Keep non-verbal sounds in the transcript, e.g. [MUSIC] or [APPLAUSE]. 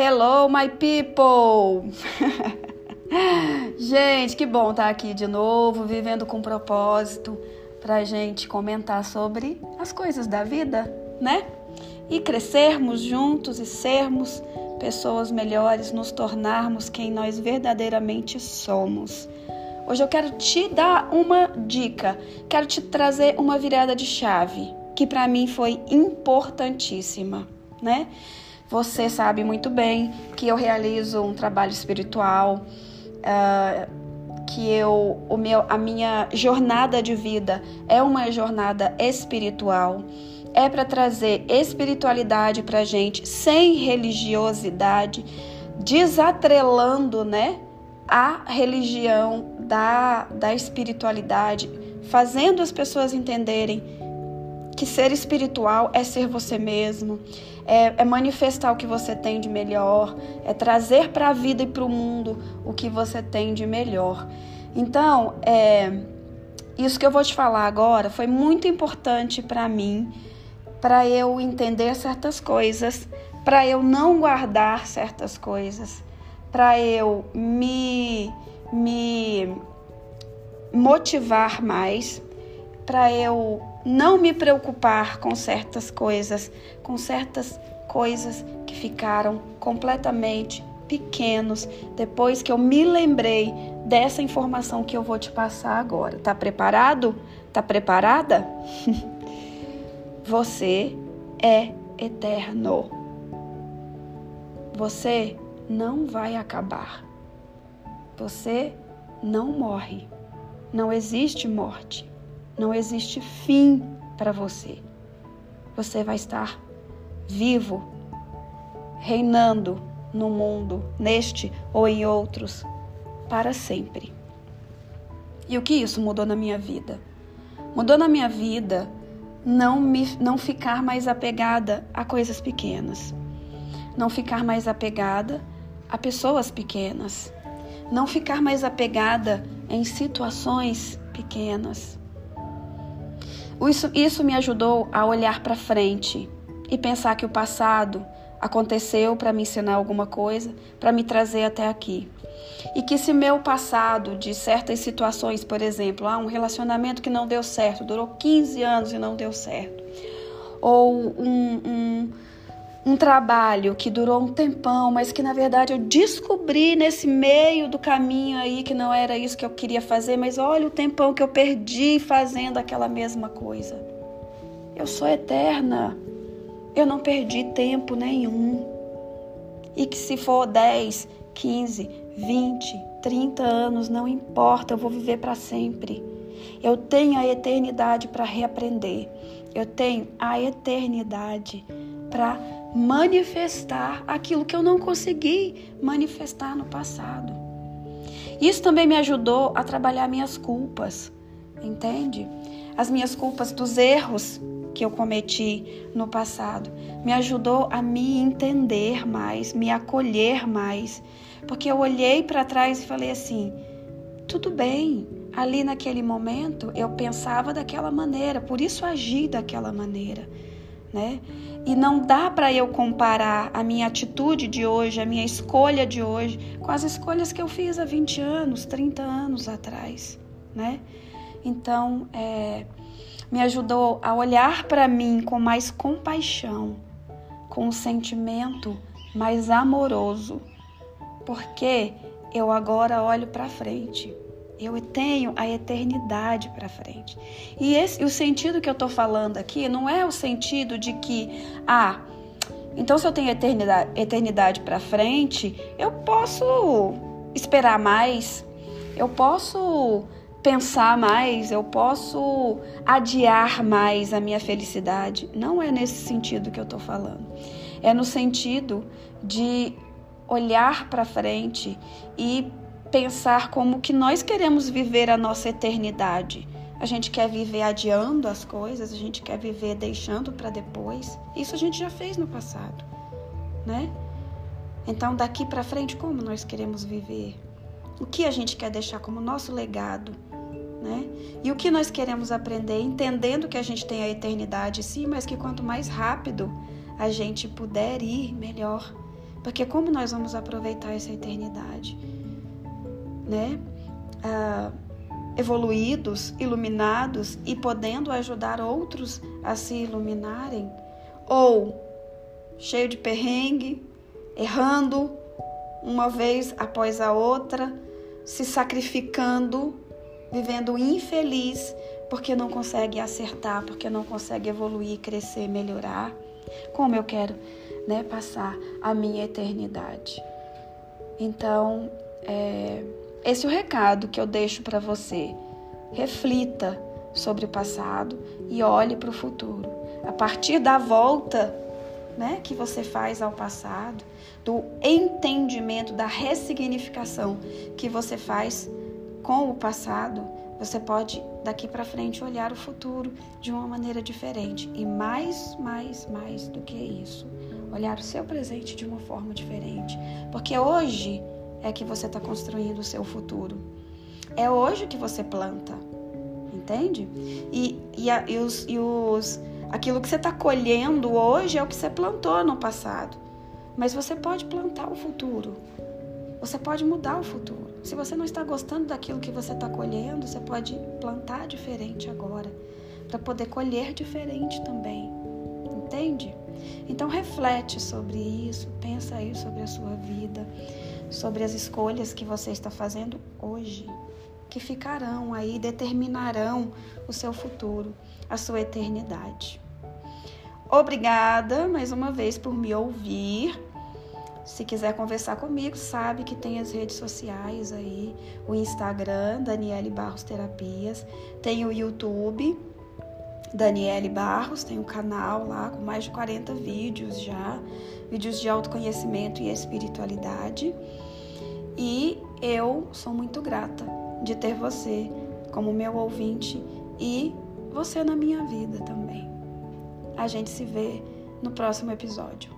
Hello, my people! [LAUGHS] gente, que bom estar aqui de novo, vivendo com propósito, pra gente comentar sobre as coisas da vida, né? E crescermos juntos e sermos pessoas melhores, nos tornarmos quem nós verdadeiramente somos. Hoje eu quero te dar uma dica, quero te trazer uma virada de chave que para mim foi importantíssima, né? Você sabe muito bem que eu realizo um trabalho espiritual, uh, que eu, o meu, a minha jornada de vida é uma jornada espiritual. É para trazer espiritualidade para gente sem religiosidade, desatrelando, né, a religião da, da espiritualidade, fazendo as pessoas entenderem que ser espiritual é ser você mesmo, é, é manifestar o que você tem de melhor, é trazer para a vida e para o mundo o que você tem de melhor. Então, é, isso que eu vou te falar agora foi muito importante para mim, para eu entender certas coisas, para eu não guardar certas coisas, para eu me, me motivar mais, para eu não me preocupar com certas coisas, com certas coisas que ficaram completamente pequenos depois que eu me lembrei dessa informação que eu vou te passar agora. Tá preparado? Tá preparada? [LAUGHS] Você é eterno. Você não vai acabar. Você não morre. Não existe morte. Não existe fim para você. Você vai estar vivo, reinando no mundo, neste ou em outros, para sempre. E o que isso mudou na minha vida? Mudou na minha vida não me não ficar mais apegada a coisas pequenas. Não ficar mais apegada a pessoas pequenas. Não ficar mais apegada em situações pequenas. Isso, isso me ajudou a olhar para frente e pensar que o passado aconteceu para me ensinar alguma coisa, para me trazer até aqui. E que se meu passado de certas situações, por exemplo, ah, um relacionamento que não deu certo, durou 15 anos e não deu certo, ou um, um um trabalho que durou um tempão, mas que na verdade eu descobri nesse meio do caminho aí que não era isso que eu queria fazer, mas olha o tempão que eu perdi fazendo aquela mesma coisa. Eu sou eterna. Eu não perdi tempo nenhum. E que se for 10, 15, 20, 30 anos, não importa, eu vou viver para sempre. Eu tenho a eternidade para reaprender. Eu tenho a eternidade para manifestar aquilo que eu não consegui manifestar no passado. Isso também me ajudou a trabalhar minhas culpas, entende? As minhas culpas dos erros que eu cometi no passado. Me ajudou a me entender mais, me acolher mais, porque eu olhei para trás e falei assim: tudo bem, ali naquele momento eu pensava daquela maneira, por isso agi daquela maneira né? E não dá para eu comparar a minha atitude de hoje, a minha escolha de hoje, com as escolhas que eu fiz há 20 anos, 30 anos atrás, né? Então, é, me ajudou a olhar para mim com mais compaixão, com um sentimento mais amoroso, porque eu agora olho para frente. Eu tenho a eternidade para frente. E esse, o sentido que eu estou falando aqui não é o sentido de que, ah, então se eu tenho eternidade, eternidade para frente, eu posso esperar mais, eu posso pensar mais, eu posso adiar mais a minha felicidade. Não é nesse sentido que eu estou falando. É no sentido de olhar para frente e pensar como que nós queremos viver a nossa eternidade. A gente quer viver adiando as coisas, a gente quer viver deixando para depois. Isso a gente já fez no passado, né? Então, daqui para frente, como nós queremos viver? O que a gente quer deixar como nosso legado, né? E o que nós queremos aprender, entendendo que a gente tem a eternidade, sim, mas que quanto mais rápido a gente puder ir, melhor Porque como nós vamos aproveitar essa eternidade? Né? Ah, evoluídos, iluminados e podendo ajudar outros a se iluminarem? Ou cheio de perrengue, errando uma vez após a outra, se sacrificando, vivendo infeliz porque não consegue acertar, porque não consegue evoluir, crescer, melhorar? Como eu quero né, passar a minha eternidade? Então, é, esse é o recado que eu deixo para você. Reflita sobre o passado e olhe para o futuro. A partir da volta né, que você faz ao passado, do entendimento, da ressignificação que você faz com o passado, você pode daqui para frente olhar o futuro de uma maneira diferente e mais, mais, mais do que isso, olhar o seu presente de uma forma diferente, porque hoje é que você está construindo o seu futuro. É hoje que você planta, entende? E, e, a, e, os, e os, aquilo que você está colhendo hoje é o que você plantou no passado. Mas você pode plantar o futuro. Você pode mudar o futuro. Se você não está gostando daquilo que você está colhendo, você pode plantar diferente agora, para poder colher diferente também. Entende? Então reflete sobre isso, pensa aí sobre a sua vida sobre as escolhas que você está fazendo hoje, que ficarão aí, determinarão o seu futuro, a sua eternidade. Obrigada mais uma vez por me ouvir. Se quiser conversar comigo, sabe que tem as redes sociais aí, o Instagram, Daniele Barros Terapias, tem o YouTube, Daniele Barros, tem um canal lá com mais de 40 vídeos já, vídeos de autoconhecimento e espiritualidade. E eu sou muito grata de ter você como meu ouvinte e você na minha vida também. A gente se vê no próximo episódio.